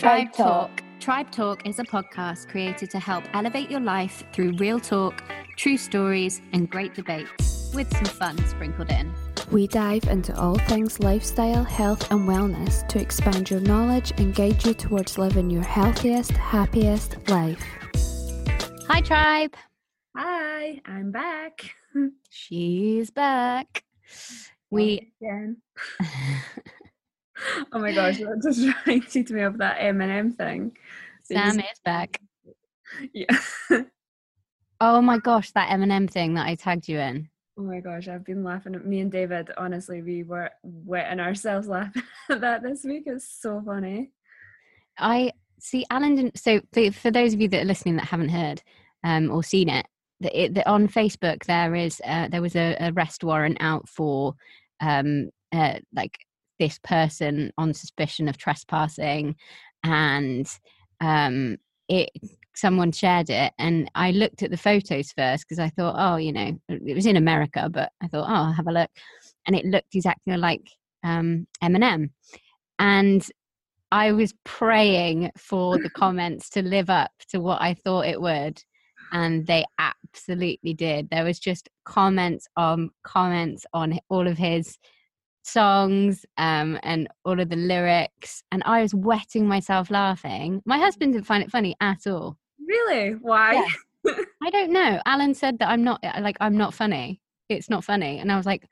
Tribe Talk. Tribe Talk is a podcast created to help elevate your life through real talk, true stories, and great debates, with some fun sprinkled in. We dive into all things lifestyle, health, and wellness to expand your knowledge and guide you towards living your healthiest, happiest life. Hi, Tribe. Hi, I'm back. She's back. We. Again. oh my gosh, that just reminded me of that Eminem thing. Sam is back. Yeah. Oh my gosh, that Eminem thing that I tagged you in. Oh my gosh, I've been laughing at me and David. Honestly, we were wetting ourselves laughing at that this week. It's so funny. I see Alan didn't. So for, for those of you that are listening that haven't heard um, or seen it, the, it the, on Facebook there is uh, there was a arrest warrant out for um, uh, like this person on suspicion of trespassing, and um, it someone shared it, and I looked at the photos first because I thought, oh, you know, it was in America, but I thought, oh, I'll have a look, and it looked exactly like um, Eminem, and I was praying for the comments to live up to what I thought it would. And they absolutely did. There was just comments on comments on all of his songs um, and all of the lyrics. And I was wetting myself laughing. My husband didn't find it funny at all. Really? Why? I don't know. Alan said that I'm not like I'm not funny. It's not funny. And I was like,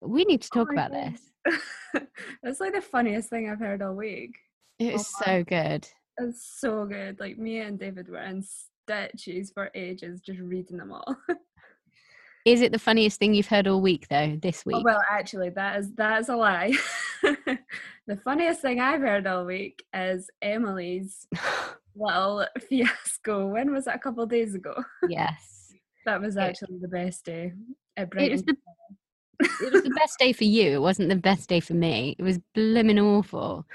we need to Oh talk my about God. this. That's like the funniest thing I've heard all week. It was Oh, so good. It's so good. Like me and David were in stitches for ages just reading them all. Is it the funniest thing you've heard all week though, this week? Oh, well, actually, that is that is a lie. the funniest thing I've heard all week is Emily's little fiasco. When was that? A couple of days ago. yes. That was It- actually the best day. It, It was the it was the best day for you. It wasn't the best day for me. It was blimmin' awful.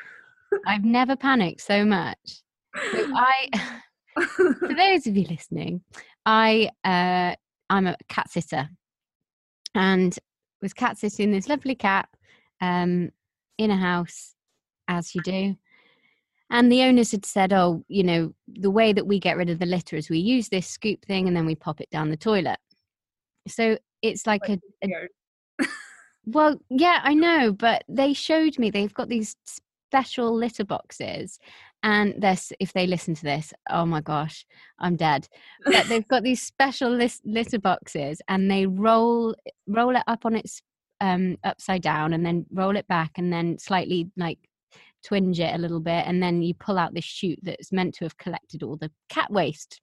I've never panicked so much. So I, for those of you listening, I uh, I'm a cat sitter, and was cat sitting this lovely cat um, in a house, as you do. And the owners had said, "Oh, you know, the way that we get rid of the litter is we use this scoop thing, and then we pop it down the toilet." So it's like a, a well, yeah, I know, but they showed me they've got these special litter boxes, and this if they listen to this, oh my gosh, I'm dead. But they've got these special lis- litter boxes, and they roll roll it up on its um upside down, and then roll it back, and then slightly like twinge it a little bit, and then you pull out this chute that's meant to have collected all the cat waste.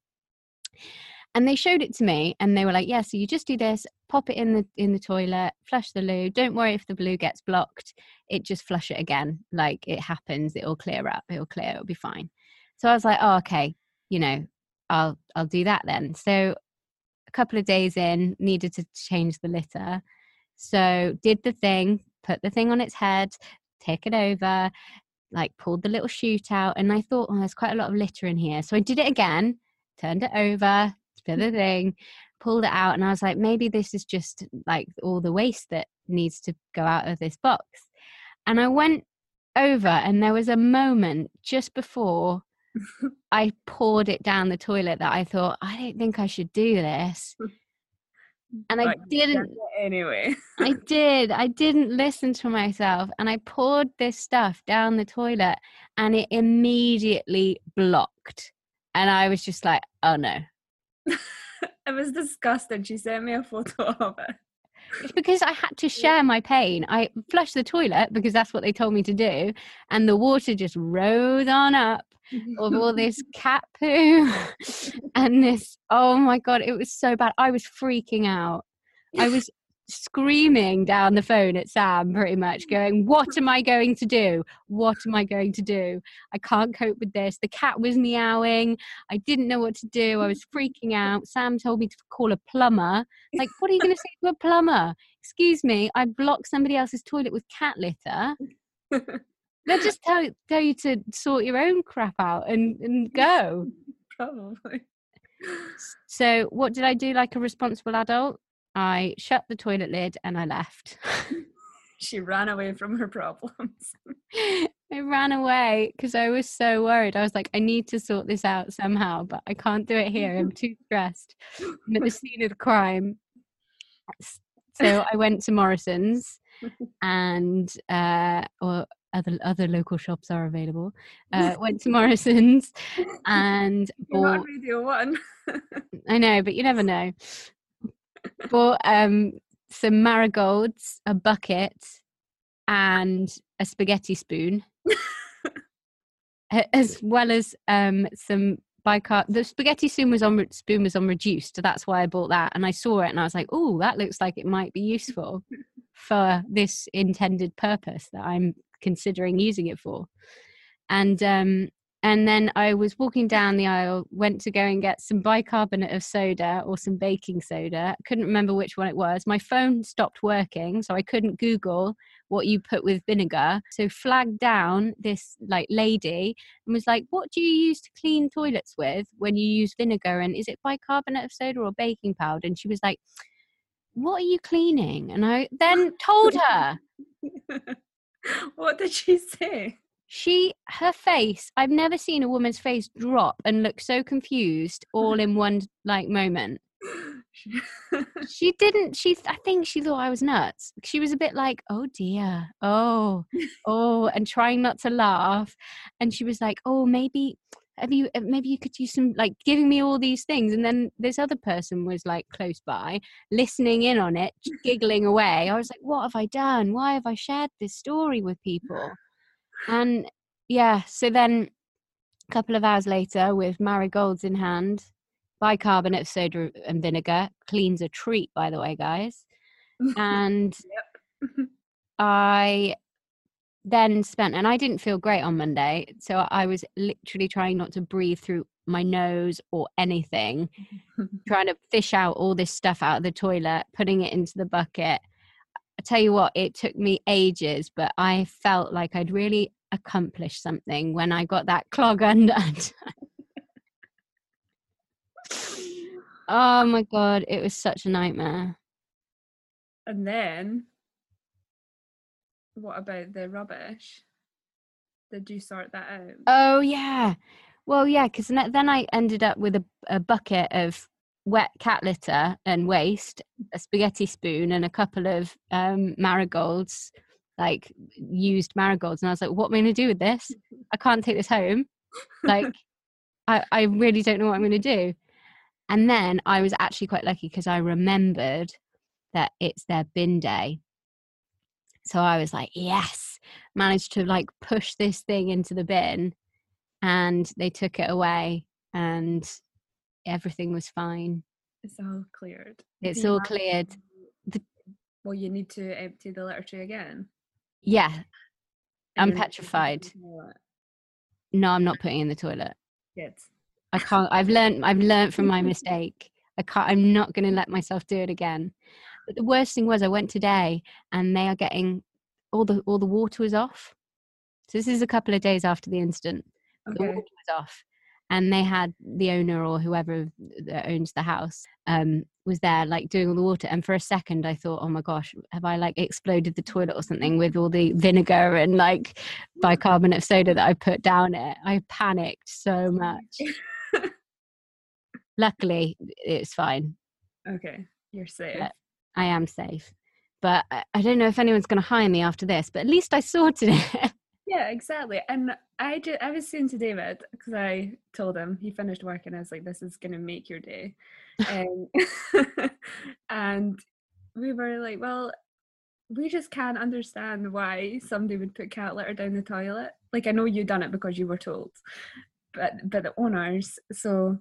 And they showed it to me, and they were like, "Yeah, so you just do this, pop it in the in the toilet, flush the loo. Don't worry if the blue gets blocked. It just flush it again. Like it happens. It'll clear up. It'll clear. It'll be fine." So I was like, "Oh, okay. You know, I'll I'll do that then." So a couple of days in, needed to change the litter. So did the thing, put the thing on its head, take it over, like pulled the little chute out, and I thought, "Oh, there's quite a lot of litter in here." So I did it again, turned it over, the thing, pulled it out, and I was like, maybe this is just like all the waste that needs to go out of this box. And I went over, and there was a moment just before I poured it down the toilet that I thought, I don't think I should do this. And I But you did didn't. anyway. I did. I didn't listen to myself. And I poured this stuff down the toilet and it immediately blocked. And I was just like, oh no. it was disgusting. She sent me a photo of it. It's because I had to share my pain. I flushed the toilet because that's what they told me to do. And the water just rose on up of all this cat poo and this oh my god it was so bad i was freaking out i was screaming down the phone at sam pretty much mm. going what am i going to do? What am i going to do? I can't cope with this. The cat was meowing. I didn't know what to do. I was freaking out. Sam told me to call a plumber. Like what are you going to say to a plumber? Excuse me i blocked somebody else's toilet with cat litter. They'll just tell tell you to sort your own crap out and, and go. Probably. So what did I do like a responsible adult? I shut the toilet lid and I left. She ran away from her problems. I ran away because I was so worried. I was like, I need to sort this out somehow, but I can't do it here. I'm too stressed. I'm at the scene of the crime. So I went to Morrison's and uh or other other local shops are available. Uh went to Morrison's and bought on Radio One. I know, but you never know. Bought um some marigolds, a bucket, and a spaghetti spoon, as well as um some bicarb. The spaghetti spoon was on spoon was on reduced, so that's why I bought that. And I saw it, and I was like, "Oh, that looks like it might be useful for this intended purpose that I'm considering using it for." And um, and then I was walking down the aisle, went to go and get some bicarbonate of soda or some baking soda. Couldn't remember which one it was. My phone stopped working, so I couldn't Google what you put with vinegar. So flagged down this like lady and was like, "What do you use to clean toilets with when you use vinegar? And is it bicarbonate of soda or baking powder?" And she was like, "What are you cleaning?" And I then told her. what did she say? She her face i've never seen a woman's face drop and look so confused all in one like moment. She didn't she i think she thought i was nuts. She was a bit like oh dear. Oh oh and trying not to laugh. And she was like oh maybe have you uh, maybe you could use some like giving me all these things. And then this other person was like close by listening in on it giggling away. I was like what have i done? Why have i shared this story with people and yeah, so then a couple of hours later, with marigolds in hand, bicarbonate of soda and vinegar, cleans a treat, by the way, guys. And I then spent, and I didn't feel great on Monday. So I was literally trying not to breathe through my nose or anything, trying to fish out all this stuff out of the toilet, putting it into the bucket. Tell you what, it took me ages, but I felt like I'd really accomplished something when I got that clog undone. oh my god, it was such a nightmare. and then, what about the rubbish? Did you sort that out? Oh yeah, well yeah, because then I ended up with a, a bucket of wet cat litter and waste, a spaghetti spoon, and a couple of um, marigolds like used marigolds and I was like, what am I gonna do with this? I can't take this home. Like I, I really don't know what I'm gonna do. And then I was actually quite lucky because I remembered that it's their bin day. So I was like, yes, managed to like push this thing into the bin and they took it away and everything was fine. It's all cleared. It's all cleared. The- Well, you need to empty the litter tray again. Yeah. and I'm you're not putting it in petrified. No, I'm not putting in the toilet. Good. I can't. I've learned. I've learned from my mistake. I can't. I'm not going to let myself do it again. But the worst thing was, I went today, and they are getting all the all the water was off. So this is a couple of days after the incident. The water was off, and they had the owner or whoever owns the house um, was there, like doing all the water. And for a second, I thought, oh my gosh, have I like exploded the toilet or something with all the vinegar and like bicarbonate of soda that I put down it? I panicked so much. Luckily, it's fine. Okay. You're safe. Yeah. I am safe. But I, I don't know if anyone's going to hire me after this, but at least I sorted it. Yeah, exactly. And I did. I was saying to David because I told him he finished work, and I was like, "This is gonna make your day," um, and we were like, "Well, we just can't understand why somebody would put cat litter down the toilet. Like, I know you done it because you were told, but but the owners. So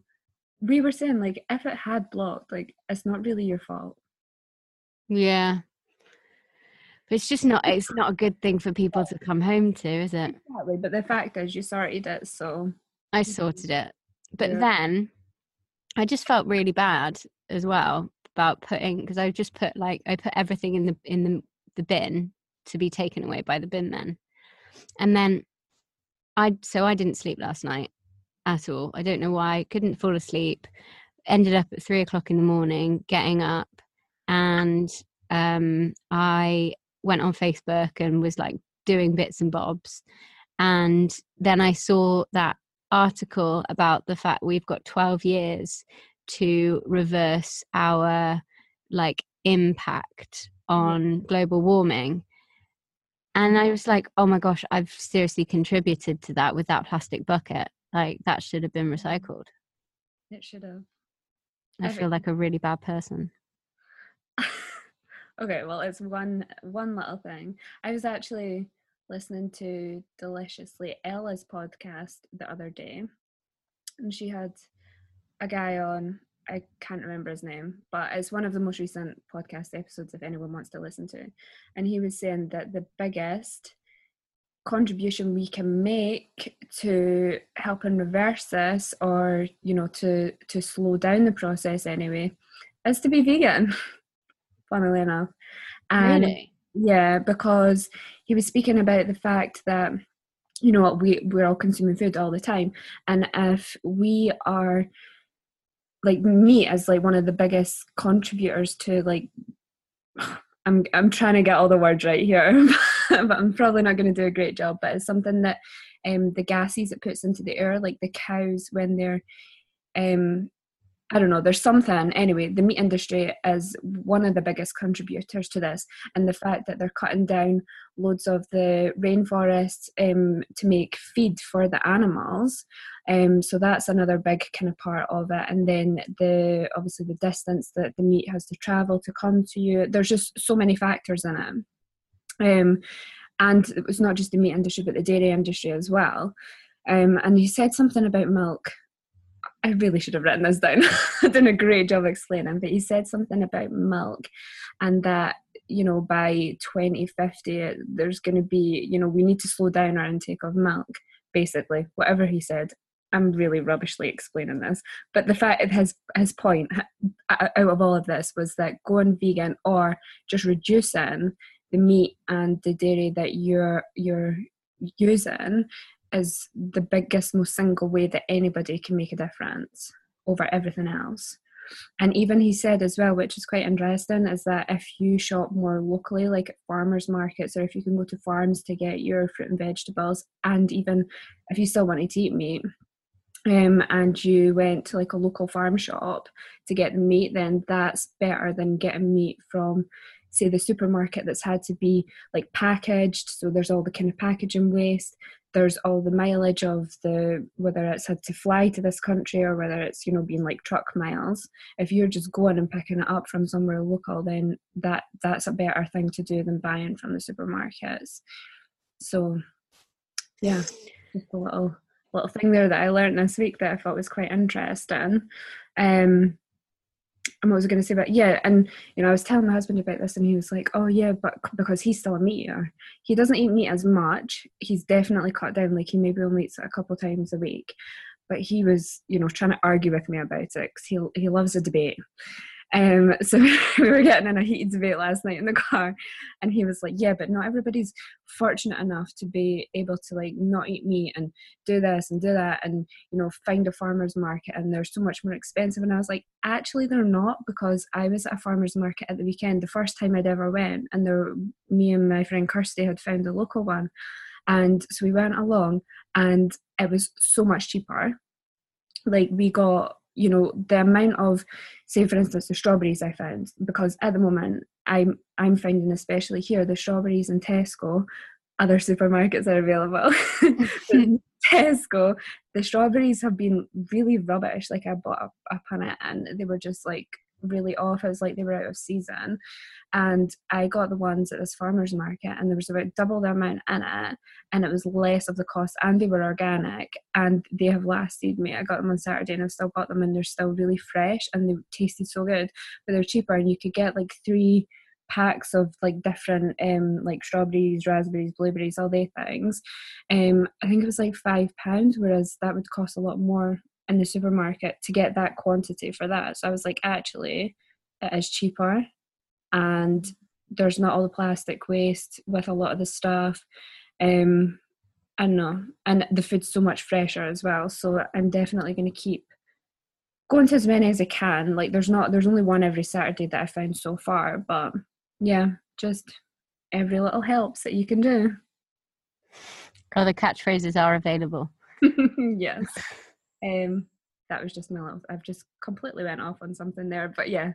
we were saying like, if it had blocked, like, it's not really your fault. yeah. It's just not, it's not a good thing for people to come home to, is it? Exactly. But the fact is, you sorted it, so I sorted it. But Yeah. then I just felt really bad as well about putting because I just put like I put everything in the in the the bin to be taken away by the bin men. And then I so I didn't sleep last night at all. I don't know why. Couldn't fall asleep. Ended up at three o'clock in the morning, getting up, and um, I went on Facebook and was like doing bits and bobs. And then I saw that article about the fact we've got 12 years to reverse our like impact on global warming. And i was like oh my gosh i've seriously contributed to that with that plastic bucket. Like that should have been recycled. It should have. i feel like a really bad person okay, well, it's one one little thing. I was actually listening to Deliciously Ella's podcast the other day, and she had a guy on. I can't remember his name, but it's one of the most recent podcast episodes if anyone wants to listen to. And he was saying that the biggest contribution we can make to helping reverse this or you know to to slow down the process anyway is to be vegan funnily enough and really yeah because he was speaking about the fact that you know what we we're all consuming food all the time and if we are like meat as like one of the biggest contributors to like I'm I'm trying to get all the words right here, but I'm probably not going to do a great job. But it's something that um the gases it puts into the air, like the cows when they're um I don't know, there's something anyway, the meat industry is one of the biggest contributors to this and the fact that they're cutting down loads of the rainforests um to make feed for the animals. Um so that's another big kind of part of it. And then the obviously the distance that the meat has to travel to come to you. There's just so many factors in it. Um and it was not just the meat industry but the dairy industry as well. Um and he said something about milk I really should have written this down. I've done a great job explaining, but he said something about milk and that, you know, by 2050, uh, there's going to be, you know, we need to slow down our intake of milk, basically, whatever he said. I'm really rubbishly explaining this, but the fact his his point out of all of this was that going vegan or just reducing the meat and the dairy that you're you're using is the biggest, most single way that anybody can make a difference over everything else. And even he said as well, which is quite interesting, is that if you shop more locally, like at farmers markets, or if you can go to farms to get your fruit and vegetables, and even if you still wanted to eat meat, um, and you went to like a local farm shop to get the meat, then that's better than getting meat from say the supermarket that's had to be like packaged so there's all the kind of packaging waste there's all the mileage of the whether it's had to fly to this country or whether it's you know being like truck miles. If you're just going and picking it up from somewhere local then that that's a better thing to do than buying from the supermarkets. So yeah just a little little thing there that i learned this week that i thought was quite interesting. Um and what was I going to say about yeah, and you know I was telling my husband about this, and he was like, "Oh yeah, but because he's still a meat eater, he doesn't eat meat as much. He's definitely cut down. Like he maybe only eats it a couple times a week." But he was, you know, trying to argue with me about it because he he loves a debate. Um, so we were getting in a heated debate last night in the car, and he was like, "Yeah, but not everybody's fortunate enough to be able to like not eat meat and do this and do that, and you know, find a farmer's market, and they're so much more expensive." And I was like, "Actually, they're not because I was at a farmer's market at the weekend, the first time I'd ever went, and there, me and my friend Kirsty had found a local one, and so we went along, and it was so much cheaper. Like we got." You know the amount of say for instance the strawberries i found because at the moment i'm i'm finding especially here the strawberries in tesco other supermarkets are available tesco the strawberries have been really rubbish. Like i bought up on it and they were just like really off it was like they were out of season. And i got the ones at this farmers market and there was about double the amount in it and it was less of the cost and they were organic and they have lasted me. I got them on saturday and i've still got them and they're still really fresh and they tasted so good. But they're cheaper and you could get like three packs of like different um like strawberries raspberries blueberries all they things. Um i think it was like five pounds whereas that would cost a lot more in the supermarket to get that quantity for that so i was like actually it is cheaper and there's not all the plastic waste with a lot of the stuff um I don't know. And the food's so much fresher as well. So I'm definitely going to keep going to as many as I can. Like there's not there's only one every Saturday that I found so far, but yeah, just every little helps that you can do. Oh, the catchphrases are available. yes. Um, that was just my little. I've just completely went off on something there, but yeah.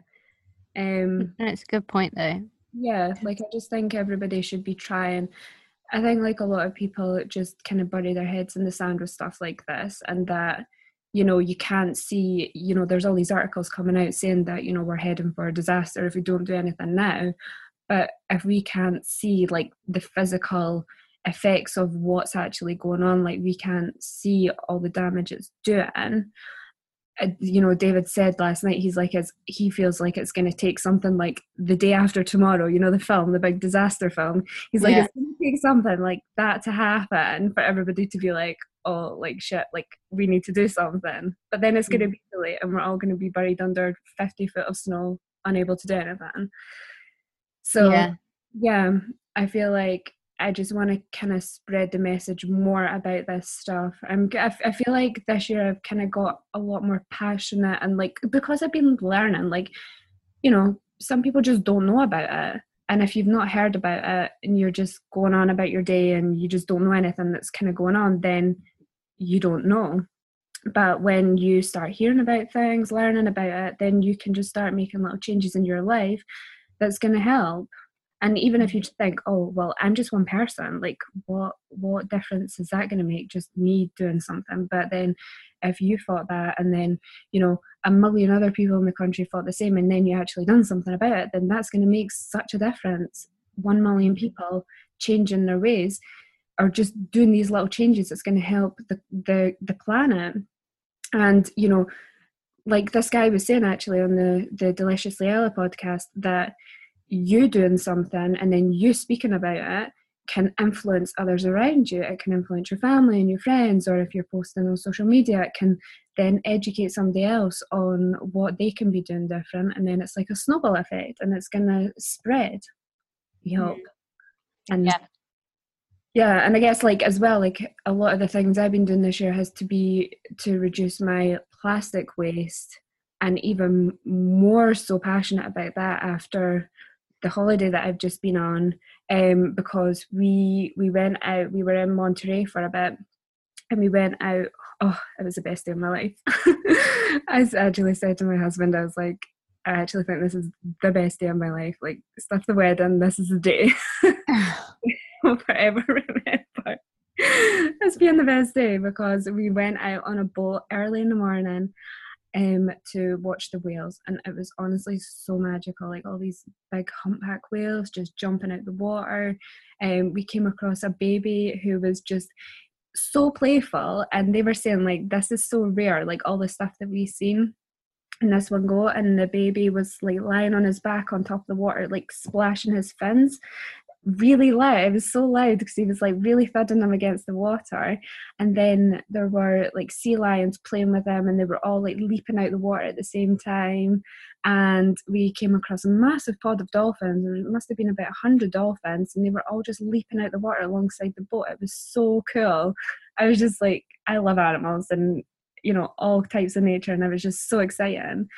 Um, it's a good point though. Yeah, like I just think everybody should be trying. I think like a lot of people just kind of bury their heads in the sand with stuff like this, and that you know you can't see. You know, there's all these articles coming out saying that you know we're heading for a disaster if we don't do anything now. But if we can't see like the physical effects of what's actually going on, like we can't see all the damage it's doing, uh, you know david said last night he's like as he feels like it's going to take something like the day after tomorrow you know the film the big disaster film. He's like yeah. it's going to take something like that to happen for everybody to be like oh like shit like we need to do something. But then it's going to be too late and we're all going to be buried under 50 foot of snow unable to do anything. So yeah, yeah i feel like I just want to kind of spread the message more about this stuff. I'm, I, I feel like this year I've kind of got a lot more passionate and like because I've been learning, like, you know, some people just don't know about it. And if you've not heard about it and you're just going on about your day and you just don't know anything that's kind of going on, then you don't know. But when you start hearing about things, learning about it, then you can just start making little changes in your life that's going to help and even if mm. you think oh well i'm just one person like what what difference is that going to make just me doing something? But then if you thought that and then you know a million other people in the country thought the same and then you actually done something about it then that's going to make such a difference. One million mm. people changing their ways or just doing these little changes that's going to help the, the the planet. And you know like this guy was saying actually on the the deliciously ella podcast that you doing something and then you speaking about it can influence others around you. It can influence your family and your friends, or if you're posting on social media, it can then educate somebody else on what they can be doing different. And then it's like a snowball effect and it's going to spread, we mm-hmm. hope. And yeah. Yeah, and I guess like as well, like a lot of the things I've been doing this year has to be to reduce my plastic waste and even more so passionate about that after the holiday that I've just been on um, because we we went out. We were in Monterey for a bit, and we went out. Oh, it was the best day of my life. I actually said to my husband, I was like, I actually think this is the best day of my life. Like, stuff the wedding. This is the day I'll forever remember as being the best day because we went out on a boat early in the morning um, to watch the whales, and it was honestly so magical. Like all these big humpback whales just jumping out the water. And um, we came across a baby who was just so playful, and they were saying like, "This is so rare." Like all the stuff that we've seen in this one go, and the baby was like lying on his back on top of the water, like splashing his fins, really loud. It was so loud because he was like really thudding them against the water. And then there were like sea lions playing with them and they were all like leaping out the water at the same time. And we came across a massive pod of dolphins. It must have been about 100 dolphins and they were all just leaping out the water alongside the boat. It was so cool. I was just like, I love animals and, you know, all types of nature. And I was just so exciting.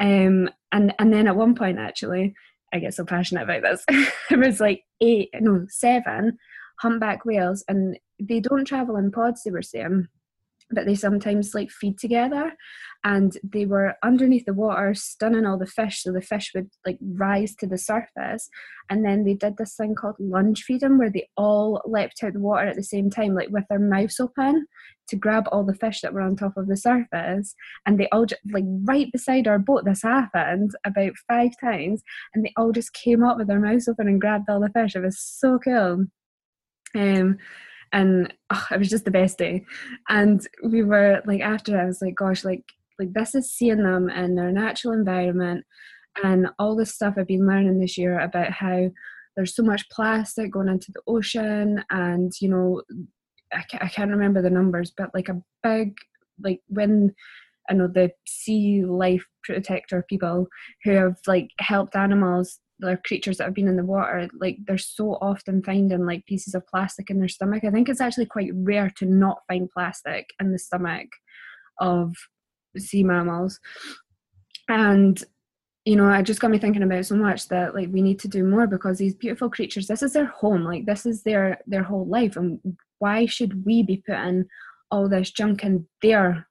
Um, and, and then at one point, actually, I get so passionate about this. there was like eight, no, seven humpback whales, and they don't travel in pods. They were saying, but they sometimes like feed together, and they were underneath the water, stunning all the fish, so the fish would like rise to the surface, and then they did this thing called lunge feeding, where they all leapt out the water at the same time, like with their mouths open, to grab all the fish that were on top of the surface and they all just like right beside our boat this happened about five times and they all just came up with their mouths open and grabbed all the fish. It was so cool. Um and oh, it was just the best day. And we were like after i was like gosh like like this is seeing them in their natural environment and all the stuff i've been learning this year about how there's so much plastic going into the ocean and you know I can't, I can't remember the numbers, but like a big, like when I know the sea life protector people who have like helped animals or creatures that have been in the water, like they're so often finding like pieces of plastic in their stomach. I think it's actually quite rare to not find plastic in the stomach of sea mammals. And you know, it just got me thinking about so much that like we need to do more because these beautiful creatures, this is their home, like this is their their whole life, and why should we be putting all this junk in their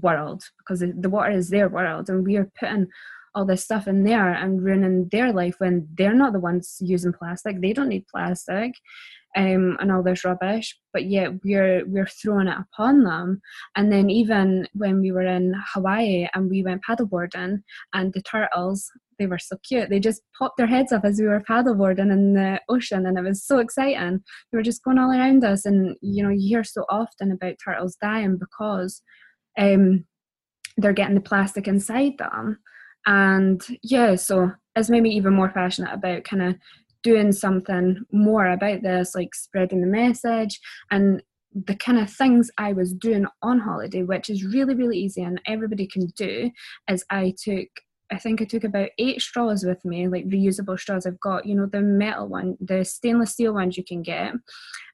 world because the water is their world and we are putting all this stuff in there and ruining their life when they're not the ones using plastic. They don't need plastic um, and all this rubbish. But yet we're we're throwing it upon them. And then even when we were in hawaii and we went paddleboarding and the turtles they were so cute. They just popped their heads up as we were paddleboarding in the ocean and it was so exciting. They were just going all around us and you know you hear so often about turtles dying because um, they're getting the plastic inside them. And yeah, so it's made me even more passionate about kind of doing something more about this, like spreading the message and the kind of things I was doing on holiday, which is really, really easy and everybody can do, is I took I think I took about eight straws with me, like reusable straws. I've got, you know, the metal one, the stainless steel ones you can get.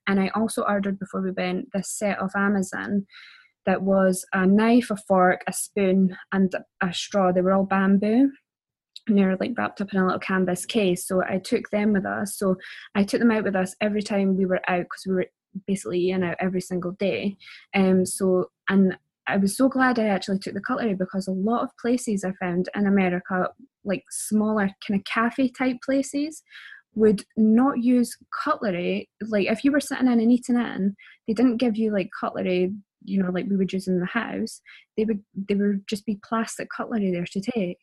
And I also ordered before we went this set of Amazon that was a knife, a fork, a spoon, and a straw. They were all bamboo. And they were like wrapped up in a little canvas case. So I took them with us. So I took them out with us every time we were out because we were basically in out every single day. Um so and I was so glad I actually took the cutlery because a lot of places I found in America, like smaller kind of cafe type places, would not use cutlery. Like if you were sitting in and eating in, they didn't give you like cutlery you know like we would use in the house they would they would just be plastic cutlery there to take.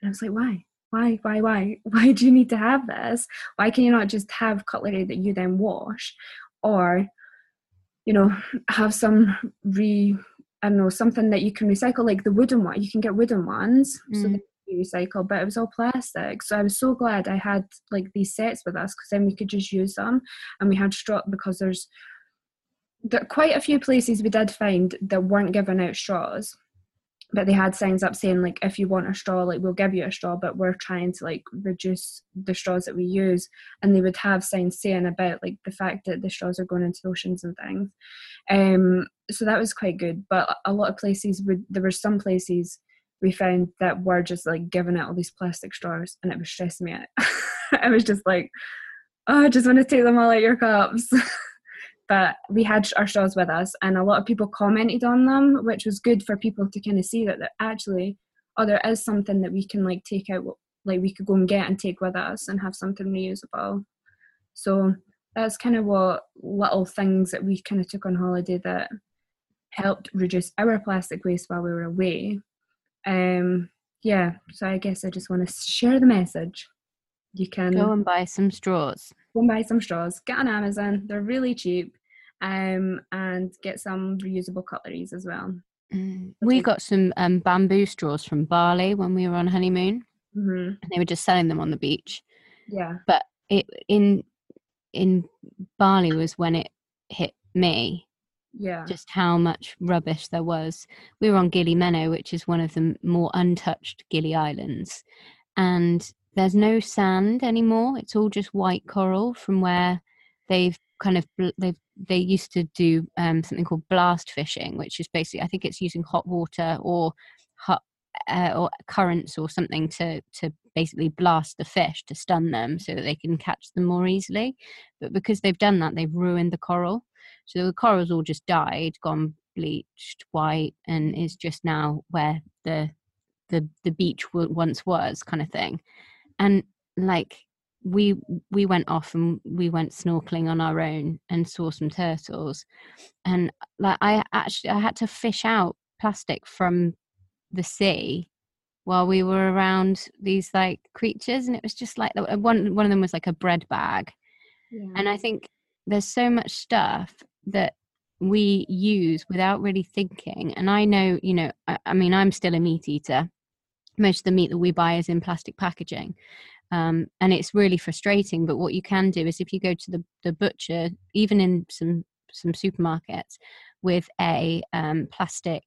And i was like why? Why why why? Why do you need to have this? Why can you not just have cutlery that you then wash? Or you know have some re i don't know something that you can recycle like the wooden one you can get wooden ones mm. so recycle but it was all plastic. So i was so glad i had like these sets with us because then we could just use them and we had straw because there's there quite a few places we did find that weren't giving out straws but they had signs up saying like if you want a straw like we'll give you a straw but we're trying to like reduce the straws that we use and they would have signs saying about like the fact that the straws are going into oceans and things. Um so that was quite good but a lot of places would there were some places we found that were just like giving out all these plastic straws and it was stressing me out. I was just like oh i just want to take them all out your cups but we had our straws with us and a lot of people commented on them which was good for people to kind of see that, that actually oh there is something that we can like take out like we could go and get and take with us and have something reusable so that's kind of what little things that we kind of took on holiday that helped reduce our plastic waste while we were away. Um yeah so i guess i just want to share the message. You can go and buy some straws. Go and buy some straws. Get on amazon. They're really cheap um, and get some reusable cutleries as well. Mm. We got some um, bamboo straws from Bali when we were on honeymoon. Mm-hmm. And they were just selling them on the beach. Yeah. But it in in Bali was when it hit me. Yeah. Just how much rubbish there was. We were on Gili Meno, which is one of the more untouched Gili Islands, and there's no sand anymore. It's all just white coral from where they've kind of they've they used to do um, something called blast fishing, which is basically I think it's using hot water or hot uh, or currents or something to to basically blast the fish to stun them so that they can catch them more easily. But because they've done that, they've ruined the coral. So the coral's all just died, gone bleached white, and is just now where the the the beach once was, kind of thing. And like we we went off and we went snorkeling on our own and saw some turtles. And like i actually i had to fish out plastic from the sea while we were around these like creatures and it was just like uh, one one of them was like a bread bag. Yeah. and i think there's so much stuff that we use without really thinking and i know you know I, I mean i'm still a meat eater. Most of the meat that we buy is in plastic packaging um, and it's really frustrating but what you can do is if you go to the, the butcher even in some some supermarkets with a um, plastic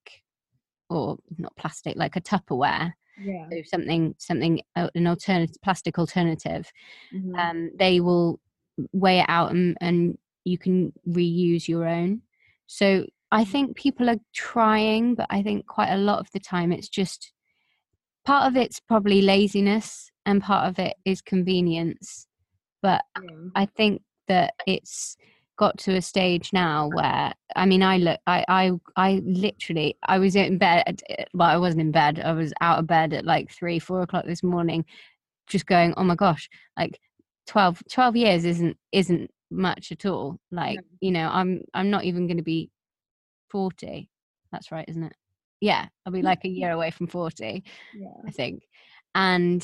or not plastic like a tupperware yeah. so something something uh, an alternative plastic alternative mm-hmm. um, they will weigh it out and, and you can reuse your own so i mm-hmm. think people are trying but i think quite a lot of the time it's just part of it's probably laziness and part of it is convenience but yeah. i think that it's got to a stage now where I mean I look I I I literally I was in bed well I wasn't in bed I was out of bed at like three four o'clock this morning just going oh my gosh like 12, 12 years isn't isn't much at all like No. you know I'm I'm not even going to be 40 that's right isn't it yeah I'll be like a year away from 40 yeah. I think. And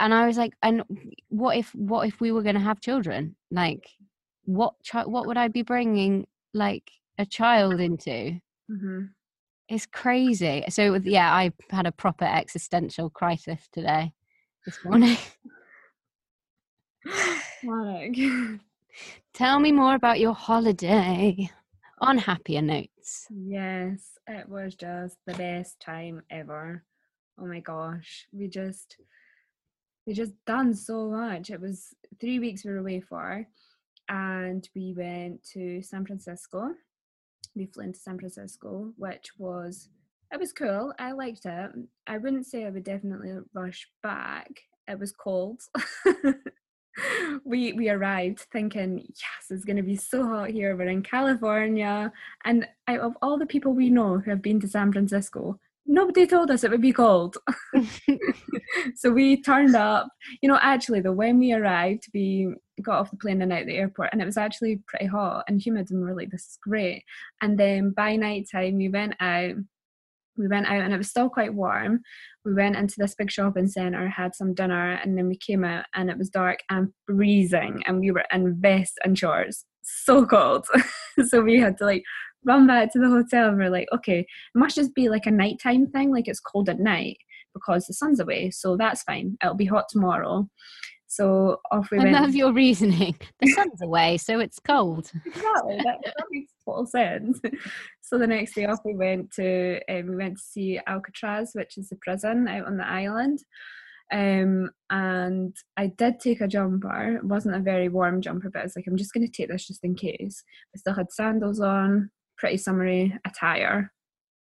and I was like, and what if what if we were going to have children? Like, what chi- what would I be bringing like a child into? hmm It's crazy. So yeah, I had a proper existential crisis today, this morning. Tell me more about your holiday. On happier notes. Yes, it was just the best time ever. Oh my gosh, we just we just done so much. It was three weeks we were away for, and we went to San Francisco. We flew into San Francisco, which was it was cool. I liked it. I wouldn't say I would definitely rush back. It was cold. we we arrived thinking, yes, it's gonna be so hot here. We're in California. And out of all the people we know who have been to San Francisco, nobody told us it would be cold. so we turned up. You know, actually, though, when we arrived, we got off the plane and out the airport, and it was actually pretty hot and humid, and we were like, "This is great." And then by night time, we went out. We went out, and it was still quite warm. We went into this big shopping centre, had some dinner, and then we came out, and it was dark and freezing, and we were in vests and shorts, so cold. so we had to like run back to the hotel, and we're like, "Okay, it must just be like a nighttime thing, like it's cold at night." because the sun's away, so that's fine. It'll be hot tomorrow. So off we I went. love your reasoning. The sun's away, so it's cold. Exactly, that, that makes total sense. So the next day off, we went to um, we went to see Alcatraz, which is the prison out on the island. Um, and I did take a jumper. It wasn't a very warm jumper, but I was like, I'm just going to take this just in case. I still had sandals on, pretty summery attire,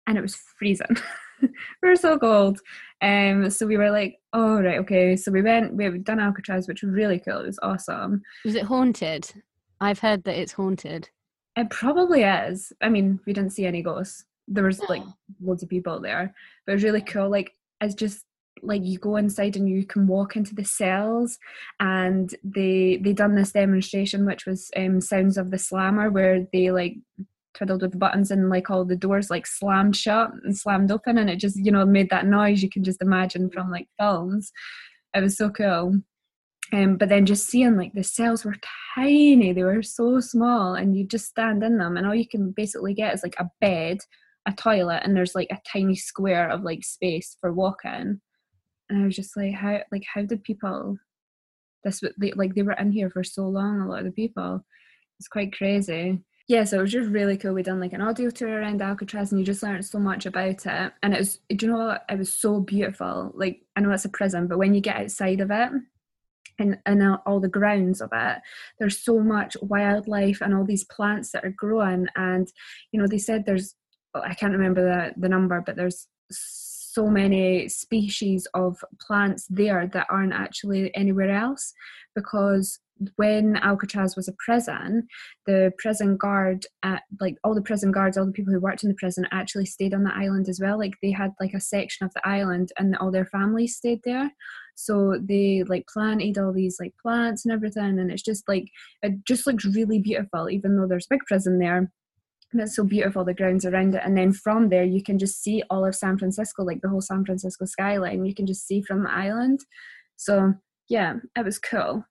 and it was freezing. we were so cold. Um, so we were like, oh right, okay. So we went. We had done Alcatraz, which was really cool. It was awesome. Was it haunted? I've heard that it's haunted. It probably is. I mean, we didn't see any ghosts. There was like loads of people there, but it was really cool. Like it's just like you go inside and you can walk into the cells, and they they done this demonstration which was um, sounds of the slammer where they like twiddled with buttons and like all the doors like slammed shut and slammed open, and it just you know made that noise you can just imagine from like films. It was so cool. Um, but then just seeing like the cells were tiny, they were so small, and you just stand in them, and all you can basically get is like a bed, a toilet, and there's like a tiny square of like space for walking. And I was just like, how like how did people this they, like they were in here for so long? A lot of the people, it's quite crazy. Yeah, so it was just really cool. We done like an audio tour around Alcatraz, and you just learned so much about it. And it was, do you know what? It was so beautiful. Like I know it's a prison, but when you get outside of it, and and all the grounds of it there's so much wildlife and all these plants that are growing and you know they said there's i can't remember the, the number but there's so many species of plants there that aren't actually anywhere else because when Alcatraz was a prison, the prison guard, at, like all the prison guards, all the people who worked in the prison actually stayed on the island as well. Like they had like a section of the island and all their families stayed there. So they like planted all these like plants and everything. And it's just like, it just looks really beautiful, even though there's a big prison there. And it's so beautiful, the grounds around it. And then from there, you can just see all of San Francisco, like the whole San Francisco skyline. You can just see from the island. So yeah, it was cool.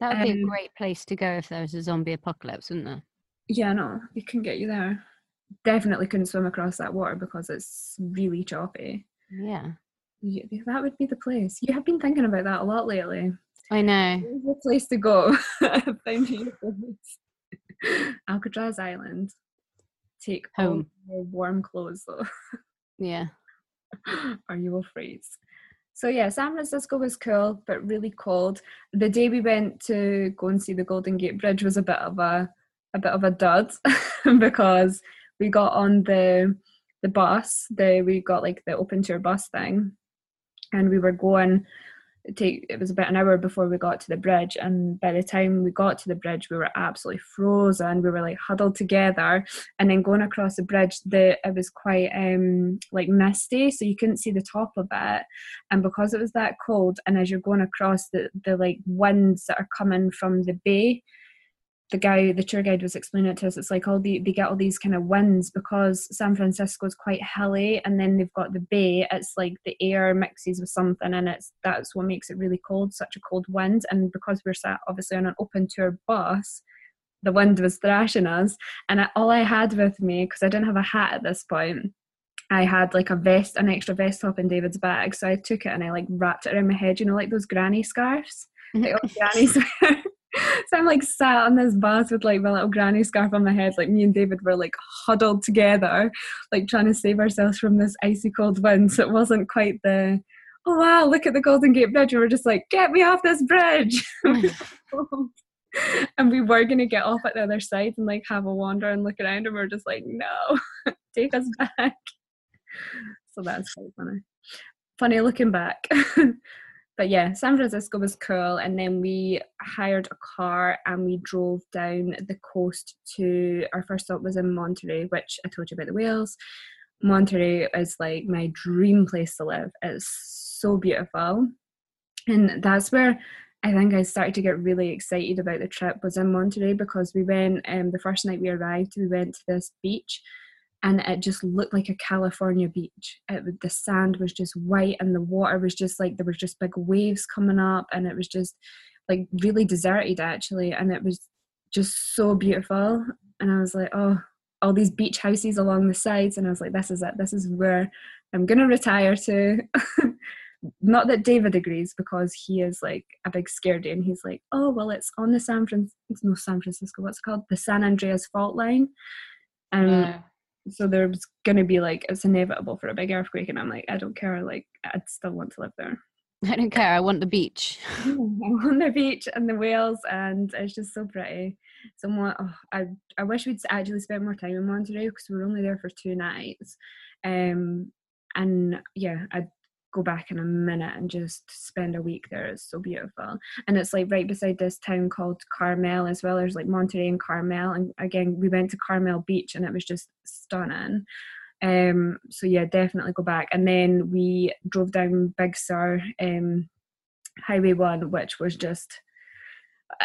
That would be a Um, great place to go if there was a zombie apocalypse, wouldn't there? Yeah, no, it can get you there. Definitely couldn't swim across that water because it's really choppy. Yeah. Yeah, that would be the place. You have been thinking about that a lot lately. I know. The place to go? I found you a place. Alcatraz Island. Take Home. your warm clothes though, Yeah. or you will freeze. So yeah, San Francisco was cool, but really cold. The day we went to go and see the Golden Gate Bridge was a bit of a a bit of a dud because we got on the the bus. The we got like the open tour bus thing, and we were going take it was about an hour before we got to the bridge and by the time we got to the bridge we were absolutely frozen. We were like huddled together and then going across the bridge the it was quite um like misty so you couldn't see the top of it. And because it was that cold and as you're going across the the like winds that are coming from the bay the guy, the tour guide was explaining it to us. It's like all the they get all these kind of winds because San Francisco is quite hilly, and then they've got the bay. It's like the air mixes with something, and it's that's what makes it really cold. Such a cold wind, and because we're sat obviously on an open tour bus, the wind was thrashing us. And I, all I had with me because I didn't have a hat at this point. I had like a vest, an extra vest top in David's bag, so I took it and I like wrapped it around my head. You know, like those granny scarves. Mm-hmm. Like grannies wear. so I'm like sat on this bus with like my little granny scarf on my head. Like me and David were like huddled together, like trying to save ourselves from this icy cold wind. So it wasn't quite the, oh wow, look at the Golden Gate Bridge. We were just like, get me off this bridge. and we were gonna get off at the other side and like have a wander and look around and we are just like, no, take us back. So that's quite funny. Funny looking back but yeah, San Francisco was cool. And then we hired a car and we drove down the coast to our first stop was in Monterey, which I told you about the whales. Monterey is like my dream place to live. It's so beautiful. And that's where I think I started to get really excited about the trip was in Monterey because we went um the first night we arrived, we went to this beach and it just looked like a California beach. It, the sand was just white and the water was just like there was just big waves coming up and it was just like really deserted actually and it was just so beautiful. And I was like oh all these beach houses along the sides and I was like this is it. This is where I'm gonna retire to. Not that David agrees because he is like a big scaredy and he's like oh well it's on the San Francisco no San Francisco what's it called? The San Andreas fault line. And yeah so there's going to be like it's inevitable for a big earthquake and i'm like i don't care like i'd still want to live there. I don't care i want the beach. I want the beach and the whales and it's just so pretty. So oh, I, I wish we'd actually spent more time in monterey because we were only there for two nights. Um and yeah i'd go back in a minute and just spend a week there. It's so beautiful. And it's like right beside this town called Carmel as well. There's like Monterey and Carmel. And again, we went to Carmel Beach and it was just stunning. Um, so yeah, definitely go back. And then we drove down Big Sur um, Highway 1, which was just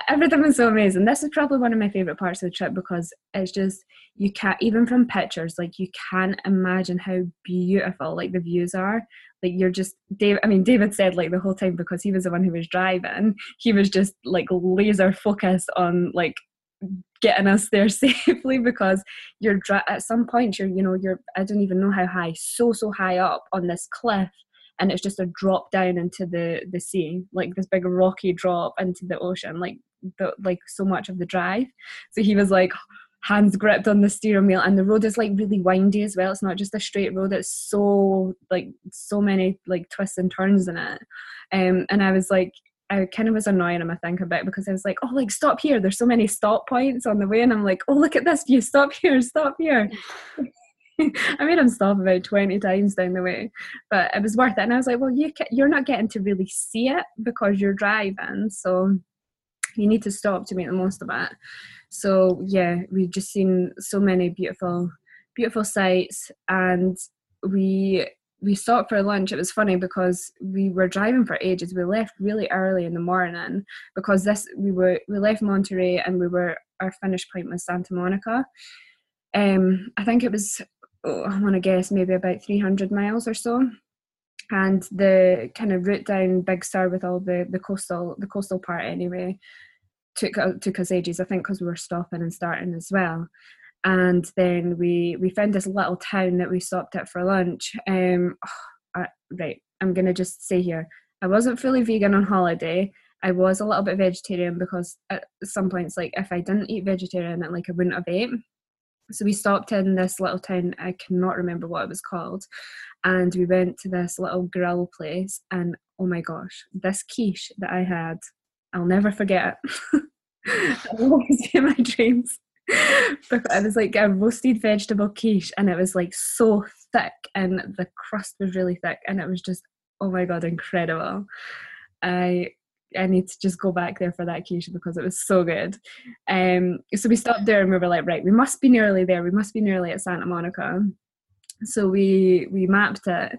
everything was so amazing. This is probably one of my favorite parts of the trip because it's just you can't even from pictures like you can't imagine how beautiful like the views are. Like you're just Dave. I mean, David said like the whole time because he was the one who was driving. He was just like laser focused on like getting us there safely because you're at some point you're you know you're I don't even know how high so so high up on this cliff and it's just a drop down into the the sea like this big rocky drop into the ocean like the like so much of the drive so he was like hands gripped on the steering wheel and the road is like really windy as well it's not just a straight road it's so like so many like twists and turns in it um and i was like I kind of was annoying him, I think, a bit because I was like, oh, like, stop here. There's so many stop points on the way. And I'm like, oh, look at this view. Stop here. Stop here. I made him stop about 20 times down the way, but it was worth it. And I was like, well, you you're not getting to really see it because you're driving. So you need to stop to make the most of it. So yeah, we've just seen so many beautiful, beautiful sights and we we stopped for lunch. It was funny because we were driving for ages. We left really early in the morning because this we were we left Monterey and we were our finish point was Santa Monica. Um, I think it was oh, I want to guess maybe about 300 miles or so. And the kind of route down Big Sur with all the, the coastal the coastal part anyway took uh, took us ages. I think because we were stopping and starting as well. And then we we found this little town that we stopped at for lunch. Um, oh, I, right, I'm gonna just say here, I wasn't fully vegan on holiday. I was a little bit vegetarian because at some points, like if I didn't eat vegetarian, then like I wouldn't have ate so we stopped in this little town i cannot remember what it was called and we went to this little grill place and oh my gosh this quiche that i had i'll never forget it. I'll always be in my dreams. It was like a roasted vegetable quiche and it was like so thick and the crust was really thick and it was just oh my god incredible. I I need to just go back there for that occasion because it was so good. Um, so we stopped there and we were like, right, we must be nearly there. We must be nearly at Santa Monica. So we we mapped it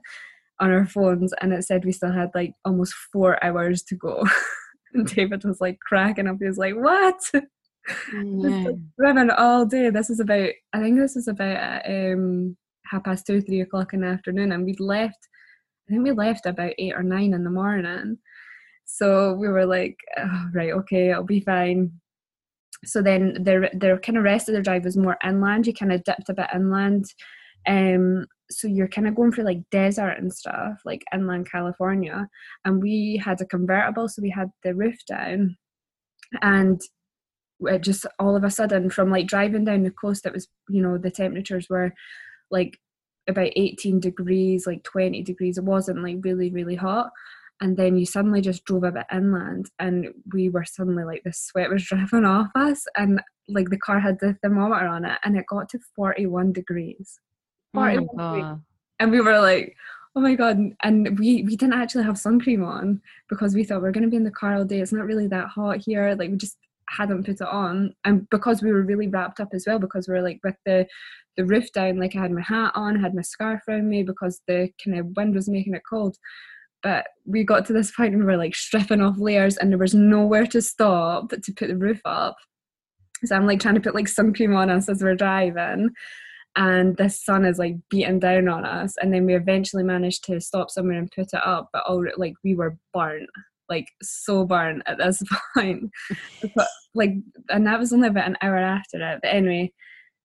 on our phones and it said we still had like almost four hours to go. and David was like cracking up. He was like, "What? Yeah. Driven all day. This is about. I think this is about um, half past two, three o'clock in the afternoon, and we'd left. I think we left about eight or nine in the morning. So we were like, oh, right, okay, I'll be fine. So then their their kind of rest of their drive was more inland. You kind of dipped a bit inland. Um, so you're kind of going for like desert and stuff, like inland California. And we had a convertible, so we had the roof down, and it just all of a sudden from like driving down the coast, it was you know the temperatures were like about 18 degrees, like 20 degrees. It wasn't like really really hot. And then you suddenly just drove a bit inland, and we were suddenly like the sweat was driven off us, and like the car had the thermometer on it, and it got to 41 degrees. Oh my 41 degrees God. and we were like oh my god and we we didn't actually have sun cream on because we thought we are going to be in the car all day it's not really that hot here like we just hadn't put it on and because we were really wrapped up as well because we were like with the the roof down like i had my hat on had my scarf around me because the kind of wind was making it cold but we got to this point and we were like stripping off layers and there was nowhere to stop to put the roof up. So i'm like trying to put like sun cream on us as we're driving and the sun is like beating down on us and then we eventually managed to stop somewhere and put it up but all like we were burnt like so burnt at this point. But, like and that was only about an hour after it but anyway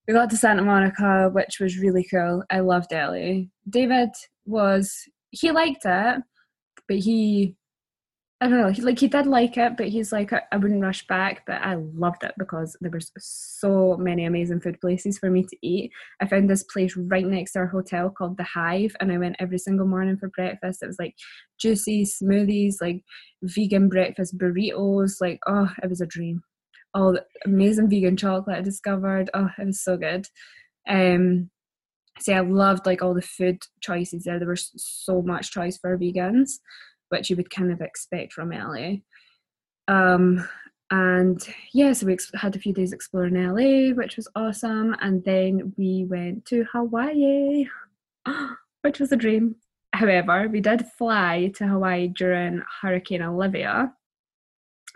we got to santa monica which was really cool. I loved LA. david was he liked it but he I don't know. He, like he did like it, but he's like I, I wouldn't rush back. But I loved it because there was so many amazing food places for me to eat. I found this place right next to our hotel called the Hive, and I went every single morning for breakfast. It was like juicy smoothies, like vegan breakfast burritos. Like oh, it was a dream. All the amazing vegan chocolate I discovered. Oh, it was so good. Um, see, I loved like all the food choices there. There was so much choice for vegans which you would kind of expect from LA. Um, and yeah, so we had a few days exploring LA, which was awesome. And then we went to Hawaii, which was a dream. However, we did fly to Hawaii during Hurricane Olivia,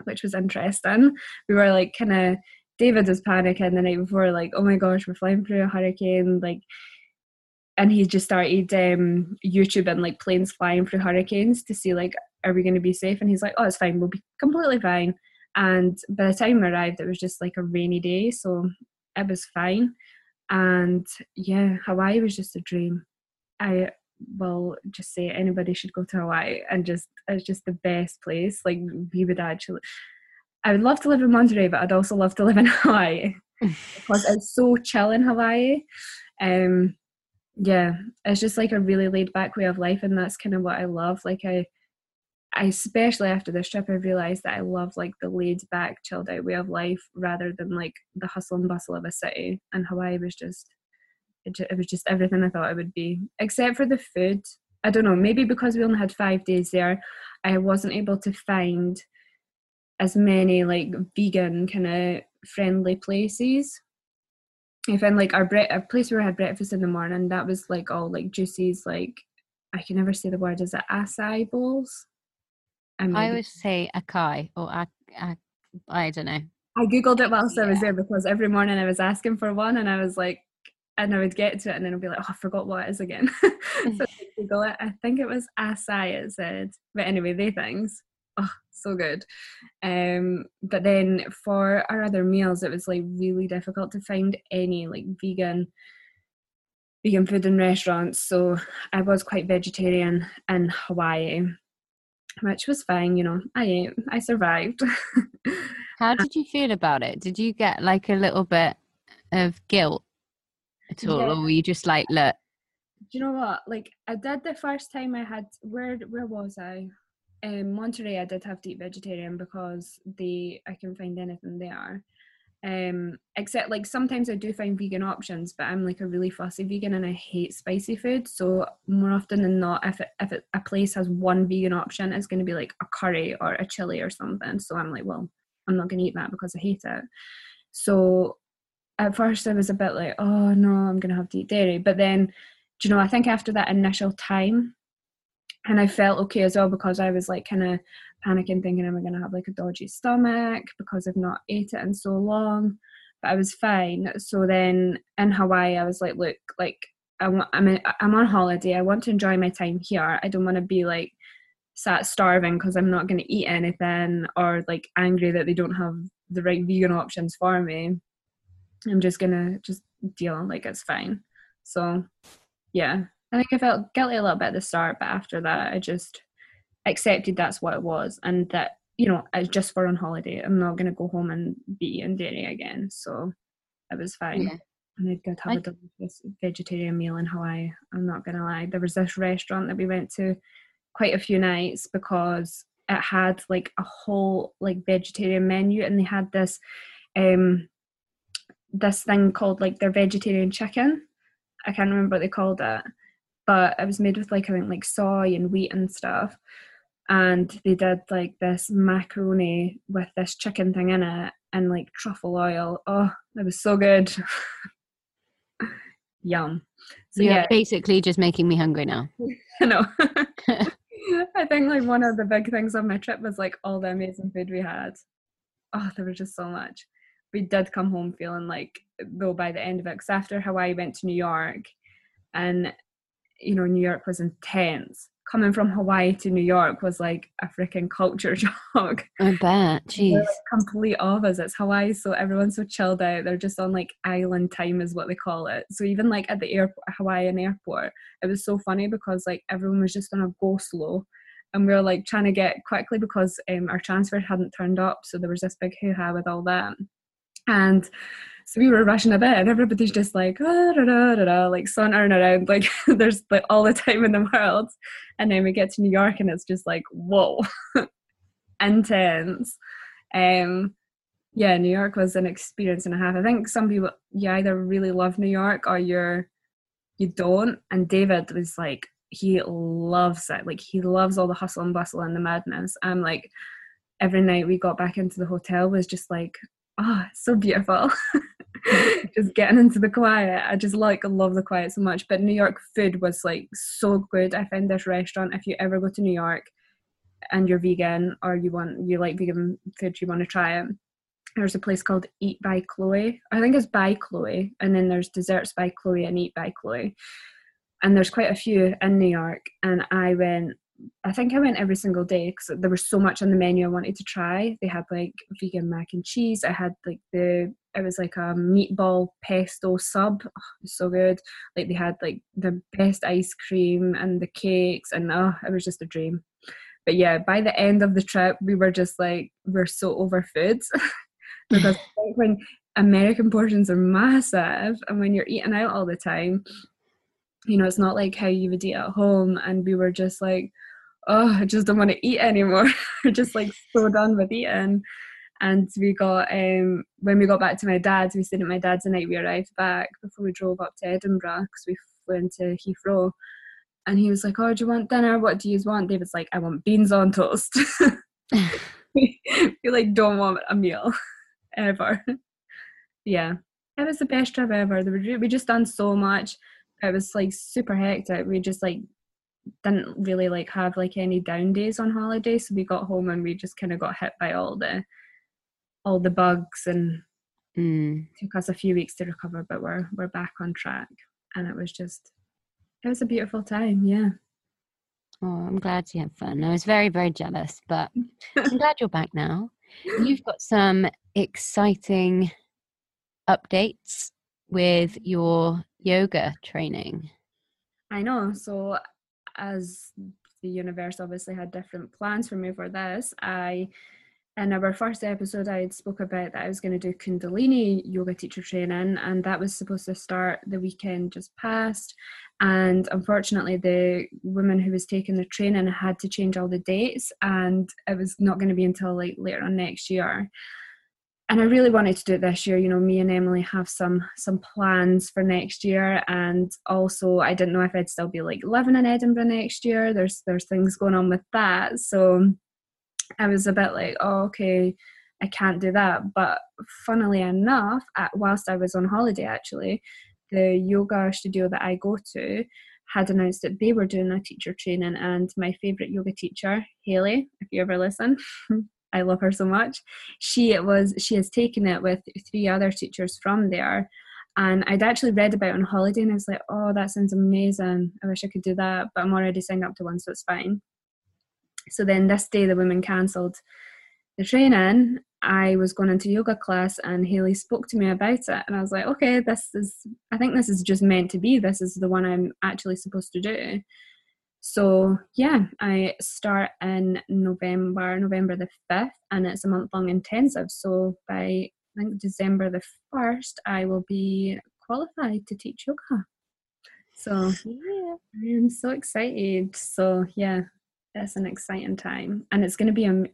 which was interesting. We were like, kind of, David was panicking the night before, like, oh my gosh, we're flying through a hurricane. Like, and he just started um, YouTube and like planes flying through hurricanes to see like, are we going to be safe? And he's like, oh, it's fine, we'll be completely fine. And by the time we arrived, it was just like a rainy day, so it was fine. And yeah, Hawaii was just a dream. I will just say anybody should go to Hawaii and just it's just the best place. Like we would actually I would love to live in Monterey, but I'd also love to live in Hawaii because it's so chill in Hawaii. Um yeah it's just like a really laid back way of life and that's kind of what i love like i i especially after this trip i realized that i love like the laid back chilled out way of life rather than like the hustle and bustle of a city and hawaii was just it, ju- it was just everything i thought it would be except for the food. I don't know maybe because we only had five days there i wasn't able to find as many like vegan kind of friendly places I found like our bre- a place where we had breakfast in the morning that was like all like juices like I can never say the word is it acai bowls? I, I always say acai or ac- ac- I don't know. I googled it whilst I was there because every morning I was asking for one and I was like and I would get to it and then I'd be like oh I forgot what it is again. So I Google it. I think it was acai it said. But anyway they things oh so good um but then for our other meals it was like really difficult to find any like vegan vegan food in restaurants so I was quite vegetarian in Hawaii which was fine you know I ate I survived How did you feel about it? Did you get like a little bit of guilt at all, Yeah. or were you just like, look, Do you know what? Like I did the first time I had where where was I? In Monterey I did have deep vegetarian because they I couldn't find anything there. Um, except like sometimes I do find vegan options, but I'm like a really fussy vegan and I hate spicy food. So more often than not, if it, if it, a place has one vegan option, it's going to be like a curry or a chili or something. So I'm like, well, I'm not going to eat that because I hate it. So at first I was a bit like, oh no, I'm going to have to eat dairy. But then, do you know, I think after that initial time, and I felt okay as well because I was like kind of panicking, thinking, am I going to have like a dodgy stomach because I've not ate it in so long? But I was fine. So then in Hawaii, I was like, look, like I want, I'm, in, I'm on holiday. I want to enjoy my time here. I don't want to be like sat starving because I'm not going to eat anything or like angry that they don't have the right vegan options for me. I'm just gonna just deal like it's fine. So yeah, I think I felt guilty a little bit at the start, but after that, I just accepted that's what it was, and that you know it's just for on holiday. I'm not gonna go home and be eating dairy again. So it was fine. Yeah. And I'd go to have I... a delicious vegetarian meal in Hawaii. I'm not gonna lie. There was this restaurant that we went to quite a few nights because it had like a whole like vegetarian menu, and they had this um this thing called like their vegetarian chicken. I can't remember what they called it but it was made with like I think like soy and wheat and stuff. And they did like this macaroni with this chicken thing in it and like truffle oil. Oh, it was so good. Yum. So You're yeah, basically just making me hungry now. I know. I think like one of the big things on my trip was like all the amazing food we had. Oh, there was just so much. We did come home feeling like though by the end of it, because after Hawaii went to New York, and you know, New York was intense. Coming from Hawaii to New York was like a freaking culture shock. I bet. Jeez. Like complete opposites. It's Hawaii, so everyone's so chilled out. They're just on like island time, is what they call it. So even like at the airport, Hawaiian airport, it was so funny because like everyone was just on a go slow and we were like trying to get quickly because um, our transfer hadn't turned up so there was this big hoo-ha with all that and so we were rushing a bit and everybody's just like ah, da, da, da, da, like sauntering around like there's like all the time in the world. And then we get to new york and it's just like whoa intense. Um yeah new york was an experience and a half. I think some people you either really love new york or you're you don't. And david was like he loves it. Like he loves all the hustle and bustle and the madness. I'm like every night we got back into the hotel was just like oh so beautiful just getting into the quiet. I just like love the quiet so much. But new york food was like so good. I found this restaurant. If you ever go to new york and you're vegan or you want you like vegan food you want to try it there's a place called eat by chloe. I think it's by chloe and then there's desserts by chloe and eat by chloe. And there's quite a few in new york and i went I think I went every single day because there was so much on the menu I wanted to try. They had like vegan mac and cheese. I had like the it was like a meatball pesto sub. Oh, it was so good. Like they had like the best ice cream and the cakes, and oh, it was just a dream. But yeah, by the end of the trip, we were just like we're so over foods because when American portions are massive, and when you're eating out all the time, you know, it's not like how you would eat at home. And we were just like oh, I just don't want to eat anymore. just like so done with eating. And we got um when we got back to my dad's, we stayed at my dad's the night we arrived back before we drove up to Edinburgh because we flew into Heathrow. And he was like, "Oh, do you want dinner? What do you want?" David's like, "I want beans on toast." we like don't want a meal ever. yeah, it was the best trip ever. We just done so much. It was like super hectic. We just like didn't really like have like any down days on holiday so we got home and we just kind of got hit by all the all the bugs and mm. took us a few weeks to recover but we're we're back on track and it was just it was a beautiful time yeah oh i'm glad you had fun i was very very jealous but i'm glad you're back now you've got some exciting updates with your yoga training I know. So as the universe obviously had different plans for me for this, I in our first episode I had spoke about that I was going to do Kundalini yoga teacher training and that was supposed to start the weekend just past and unfortunately the woman who was taking the training had to change all the dates and it was not going to be until like later on next year and I really wanted to do it this year. You know, me and Emily have some some plans for next year, and also I didn't know if I'd still be like living in Edinburgh next year. There's there's things going on with that, so I was a bit like, oh, okay, I can't do that. But funnily enough, at, whilst I was on holiday, actually, the yoga studio that I go to had announced that they were doing a teacher training, and my favorite yoga teacher, Haley, if you ever listen. I love her so much. She was she has taken it with three other teachers from there. And I'd actually read about on holiday and I was like, oh, that sounds amazing. I wish I could do that, but I'm already signed up to one, so it's fine. So then this day the women cancelled the training. I was going into yoga class and Haley spoke to me about it and I was like, okay, this is I think this is just meant to be. This is the one I'm actually supposed to do. So yeah, I start in November, November the 5th, and it's a month long intensive. So by I think December the 1st, I will be qualified to teach yoga. So yeah. I'm so excited. So yeah, it's an exciting time. And it's gonna be a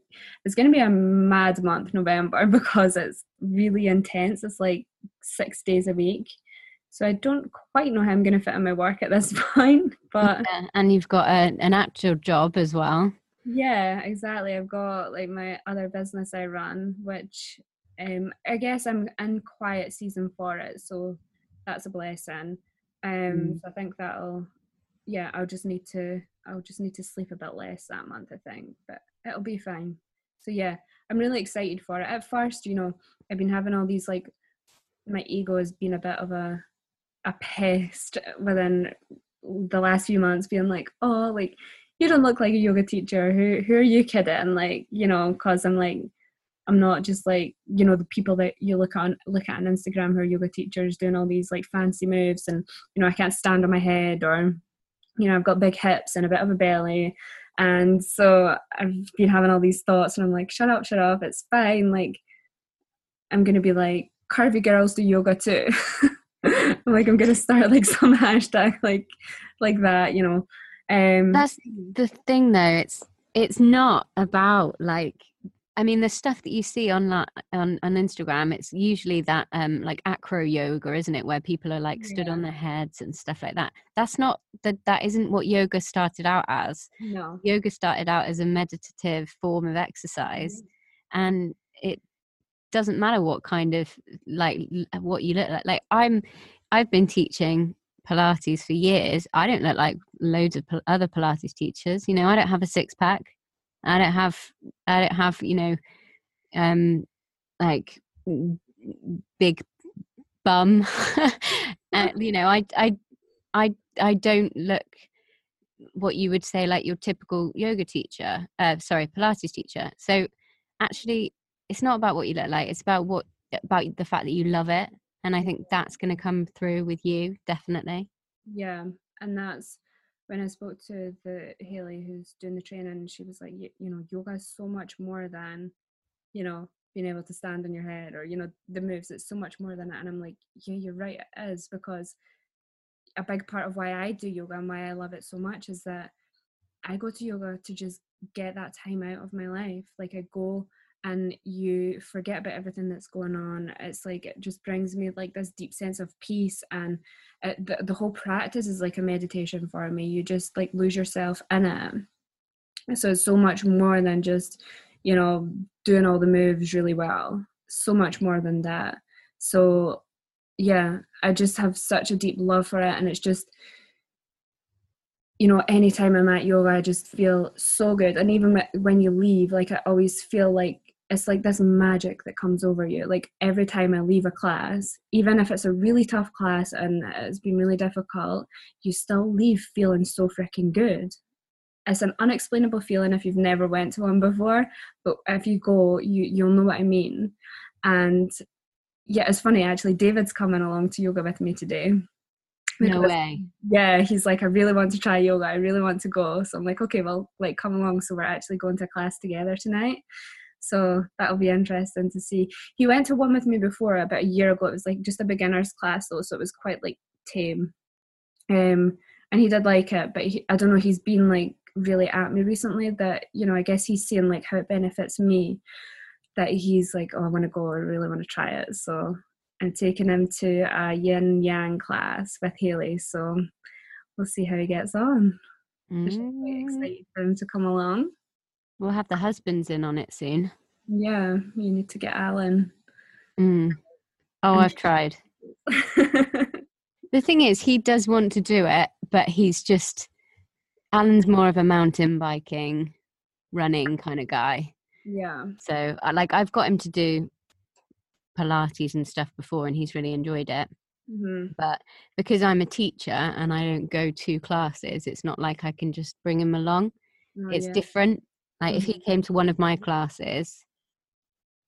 it's gonna be a mad month, November, because it's really intense. It's like six days a week. So I don't quite know how I'm going to fit in my work at this point, but yeah, and you've got a, an actual job as well. Yeah, exactly. I've got like my other business I run, which um, I guess I'm in quiet season for it, so that's a blessing. Um, mm. so I think that'll, yeah, I'll just need to, I'll just need to sleep a bit less that month, I think, but it'll be fine. So yeah, I'm really excited for it. At first, you know, I've been having all these like, my ego has been a bit of a a pest within the last few months being like oh like you don't look like a yoga teacher. Who who are you kidding? Like you know because i'm like i'm not just like you know the people that you look on look at on instagram who are yoga teachers doing all these like fancy moves and you know i can't stand on my head or you know i've got big hips and a bit of a belly. And so i've been having all these thoughts and i'm like shut up shut up. It's fine. Like i'm gonna be like curvy girls do yoga too like I'm gonna start like some hashtag like like that, you know. Um That's the thing though, it's it's not about like I mean the stuff that you see on on on Instagram, it's usually that um like acro yoga, isn't it? Where people are like stood yeah. on their heads and stuff like that. That's not that that isn't what yoga started out as. No. Yoga started out as a meditative form of exercise mm-hmm. and it doesn't matter what kind of like what you look like like i'm i've been teaching pilates for years. I don't look like loads of other pilates teachers you know? I don't have a six pack i don't have i don't have you know um like big bum. And you know i i i i don't look what you would say like your typical yoga teacher uh sorry pilates teacher. So actually it's not about what you look like it's about what about the fact that you love it and i think that's going to come through with you definitely. Yeah and that's when i spoke to the haley who's doing the training she was like you, you know yoga is so much more than you know being able to stand on your head or you know the moves it's so much more than that and i'm like yeah you're right it is because a big part of why i do yoga and why i love it so much is that i go to yoga to just get that time out of my life like i go and you forget about everything that's going on it's like it just brings me like this deep sense of peace and it, the, the whole practice is like a meditation for me you just like lose yourself in it. So it's so much more than just you know doing all the moves really well so much more than that. So yeah i just have such a deep love for it and it's just you know anytime i'm at yoga i just feel so good and even when you leave like i always feel like it's like this magic that comes over you. Like every time I leave a class, even if it's a really tough class and it's been really difficult, you still leave feeling so freaking good. It's an unexplainable feeling if you've never went to one before, but if you go, you you'll know what I mean. And yeah, it's funny actually. David's coming along to yoga with me today. No way. Yeah, he's like, I really want to try yoga. I really want to go. So I'm like, okay, well, like, come along. So we're actually going to class together tonight. So that'll be interesting to see. He went to one with me before about a year ago. It was like just a beginner's class though, so it was quite like tame. Um, and he did like it, but he, I don't know. He's been like really at me recently that you know I guess he's seeing like how it benefits me. that he's like, oh, I want to go. I really want to try it. So I'm taking him to a yin yang class with Haley. So we'll see how he gets on. Mm. excited for him to come along. We'll have the husbands in on it soon. Yeah, you need to get Alan. Mm. Oh, I've tried. the thing is, he does want to do it, but he's just Alan's more of a mountain biking, running kind of guy. Yeah. So, like, I've got him to do Pilates and stuff before, and he's really enjoyed it. Mm-hmm. But because I'm a teacher and I don't go to classes, it's not like I can just bring him along. Oh, it's yeah. different. Like if he mm-hmm. came to one of my classes,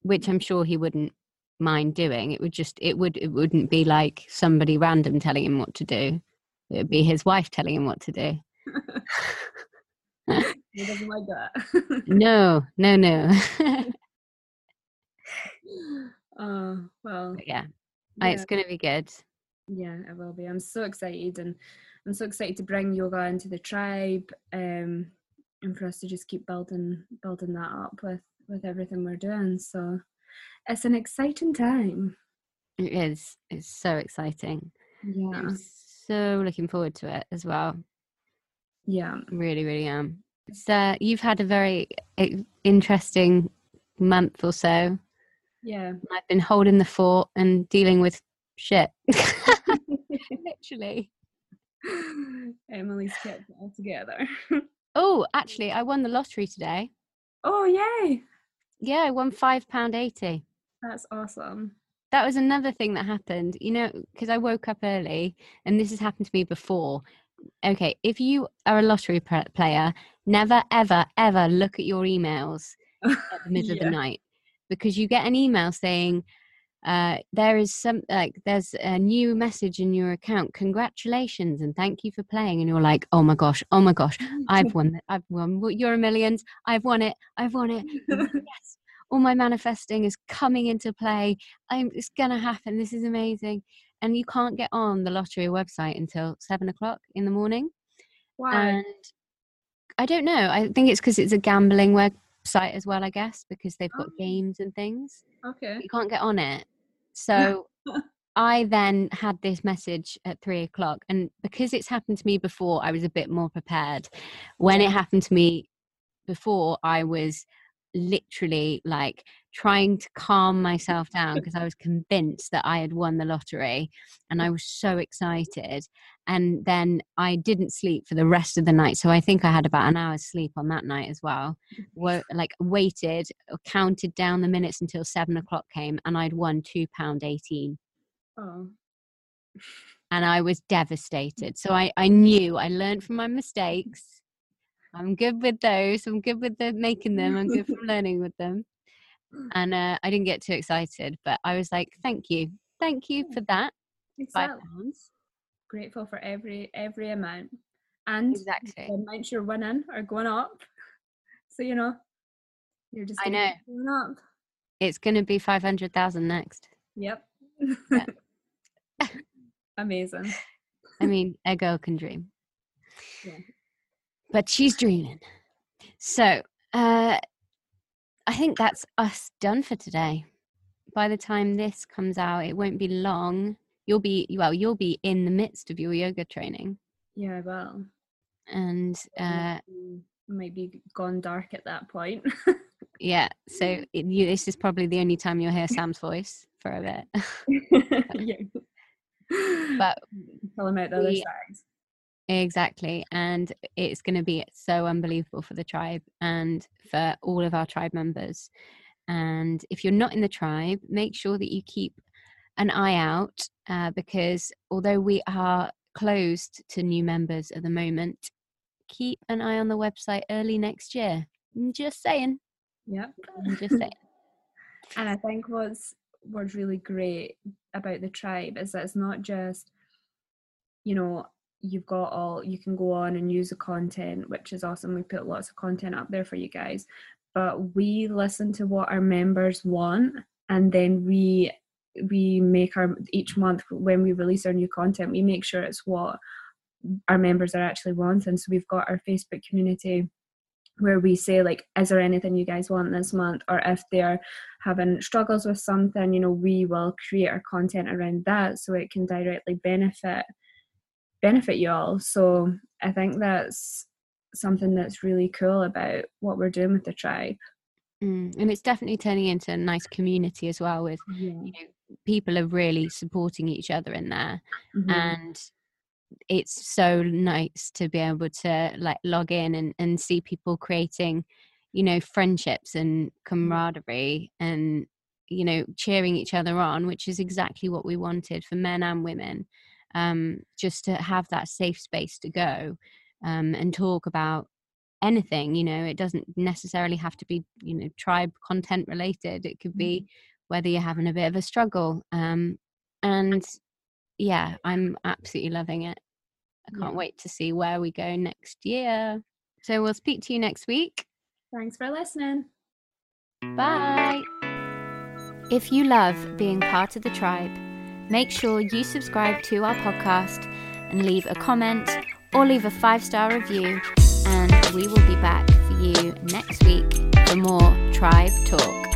which I'm sure he wouldn't mind doing, it would just it would it wouldn't be like somebody random telling him what to do. It would be his wife telling him what to do. he doesn't like that. no, no, no. uh, well, but yeah. yeah, it's going to be good. Yeah, it will be. I'm so excited, and I'm so excited to bring yoga into the tribe, um, and for us to just keep building building that up with with everything we're doing. So it's an exciting time. It is. It's so exciting. Yeah. I'm so looking forward to it as well. Yeah. Really, really am. So you've had a very eh, interesting month or so. Yeah. I've been holding the fort and dealing with shit. Literally. Emily's kept it all together. oh, actually, I won the lottery today. Oh, yay. Yeah, I won £5.80. That's awesome. That was another thing that happened, you know, because I woke up early and this has happened to me before okay, if you are a lottery player, never, ever, ever look at your emails at the middle yeah. of the night because you get an email saying, uh, there is some like there's a new message in your account congratulations and thank you for playing and you're like oh my gosh oh my gosh i've won it i've won you're a millions i've won it i've won it yes all my manifesting is coming into play I'm, it's gonna happen this is amazing and you can't get on the lottery website until seven o'clock in the morning. Why? And I don't know. I think it's because it's a gambling website as well. I guess because they've got oh. games and things. Okay. You can't get on it. So I then had this message at three o'clock, and because it's happened to me before, I was a bit more prepared. When it happened to me before, I was literally like trying to calm myself down because I was convinced that I had won the lottery and I was so excited. And then I didn't sleep for the rest of the night. So I think I had about an hour's sleep on that night as well. like waited, uh, counted down the minutes until seven o'clock came and I'd won £2.18. Oh. And I was devastated. So I, I knew I learned from my mistakes I'm good with those. I'm good with the making them. I'm good from learning with them. And uh, I didn't get too excited, but I was like, "Thank you, thank you for that." Exactly. Five pounds. Grateful for every every amount, and exactly the amounts you're winning are going up. So you know, you're just I know going up. It's going to be five hundred thousand next. Yep. Yeah. Amazing. I mean, a girl can dream. Yeah but she's dreaming. So uh, I think that's us done for today. By the time this comes out, it won't be long. You'll be well. You'll be in the midst of your yoga training. Yeah, well, and uh, maybe gone dark at that point. yeah. So it, you, this is probably the only time you'll hear Sam's voice for a bit. yeah. But tell him out the other side. Exactly. And it's going to be so unbelievable for the tribe and for all of our tribe members. And if you're not in the tribe, make sure that you keep an eye out uh, because although we are closed to new members at the moment, keep an eye on the website early next year. I'm just saying. Yep. I'm just saying. and I think what's what's really great about the tribe is that it's not just, you know, you've got all you can go on and use the content which is awesome. We put lots of content up there for you guys. But we listen to what our members want and then we we make our each month when we release our new content we make sure it's what our members are actually wanting. So we've got our facebook community where we say like is there anything you guys want this month? Or if they're having struggles with something, you know, we will create our content around that so it can directly benefit benefit you all. So I think that's something that's really cool about what we're doing with the tribe. Mm, and it's definitely turning into a nice community as well with Yeah. you know people are really supporting each other in there Mhm. and it's so nice to be able to like log in and, and see people creating you know friendships and camaraderie and you know cheering each other on which is exactly what we wanted for men and women um, just to have that safe space to go um, and talk about anything you know it doesn't necessarily have to be you know tribe content related it could be whether you're having a bit of a struggle um, and yeah i'm absolutely loving it. I can't Yeah. wait to see where we go next year. So we'll speak to you next week. Thanks for listening. bye. If you love being part of the tribe, make sure you subscribe to our podcast and leave a comment or leave a five star review. And we will be back for you next week for more tribe talk.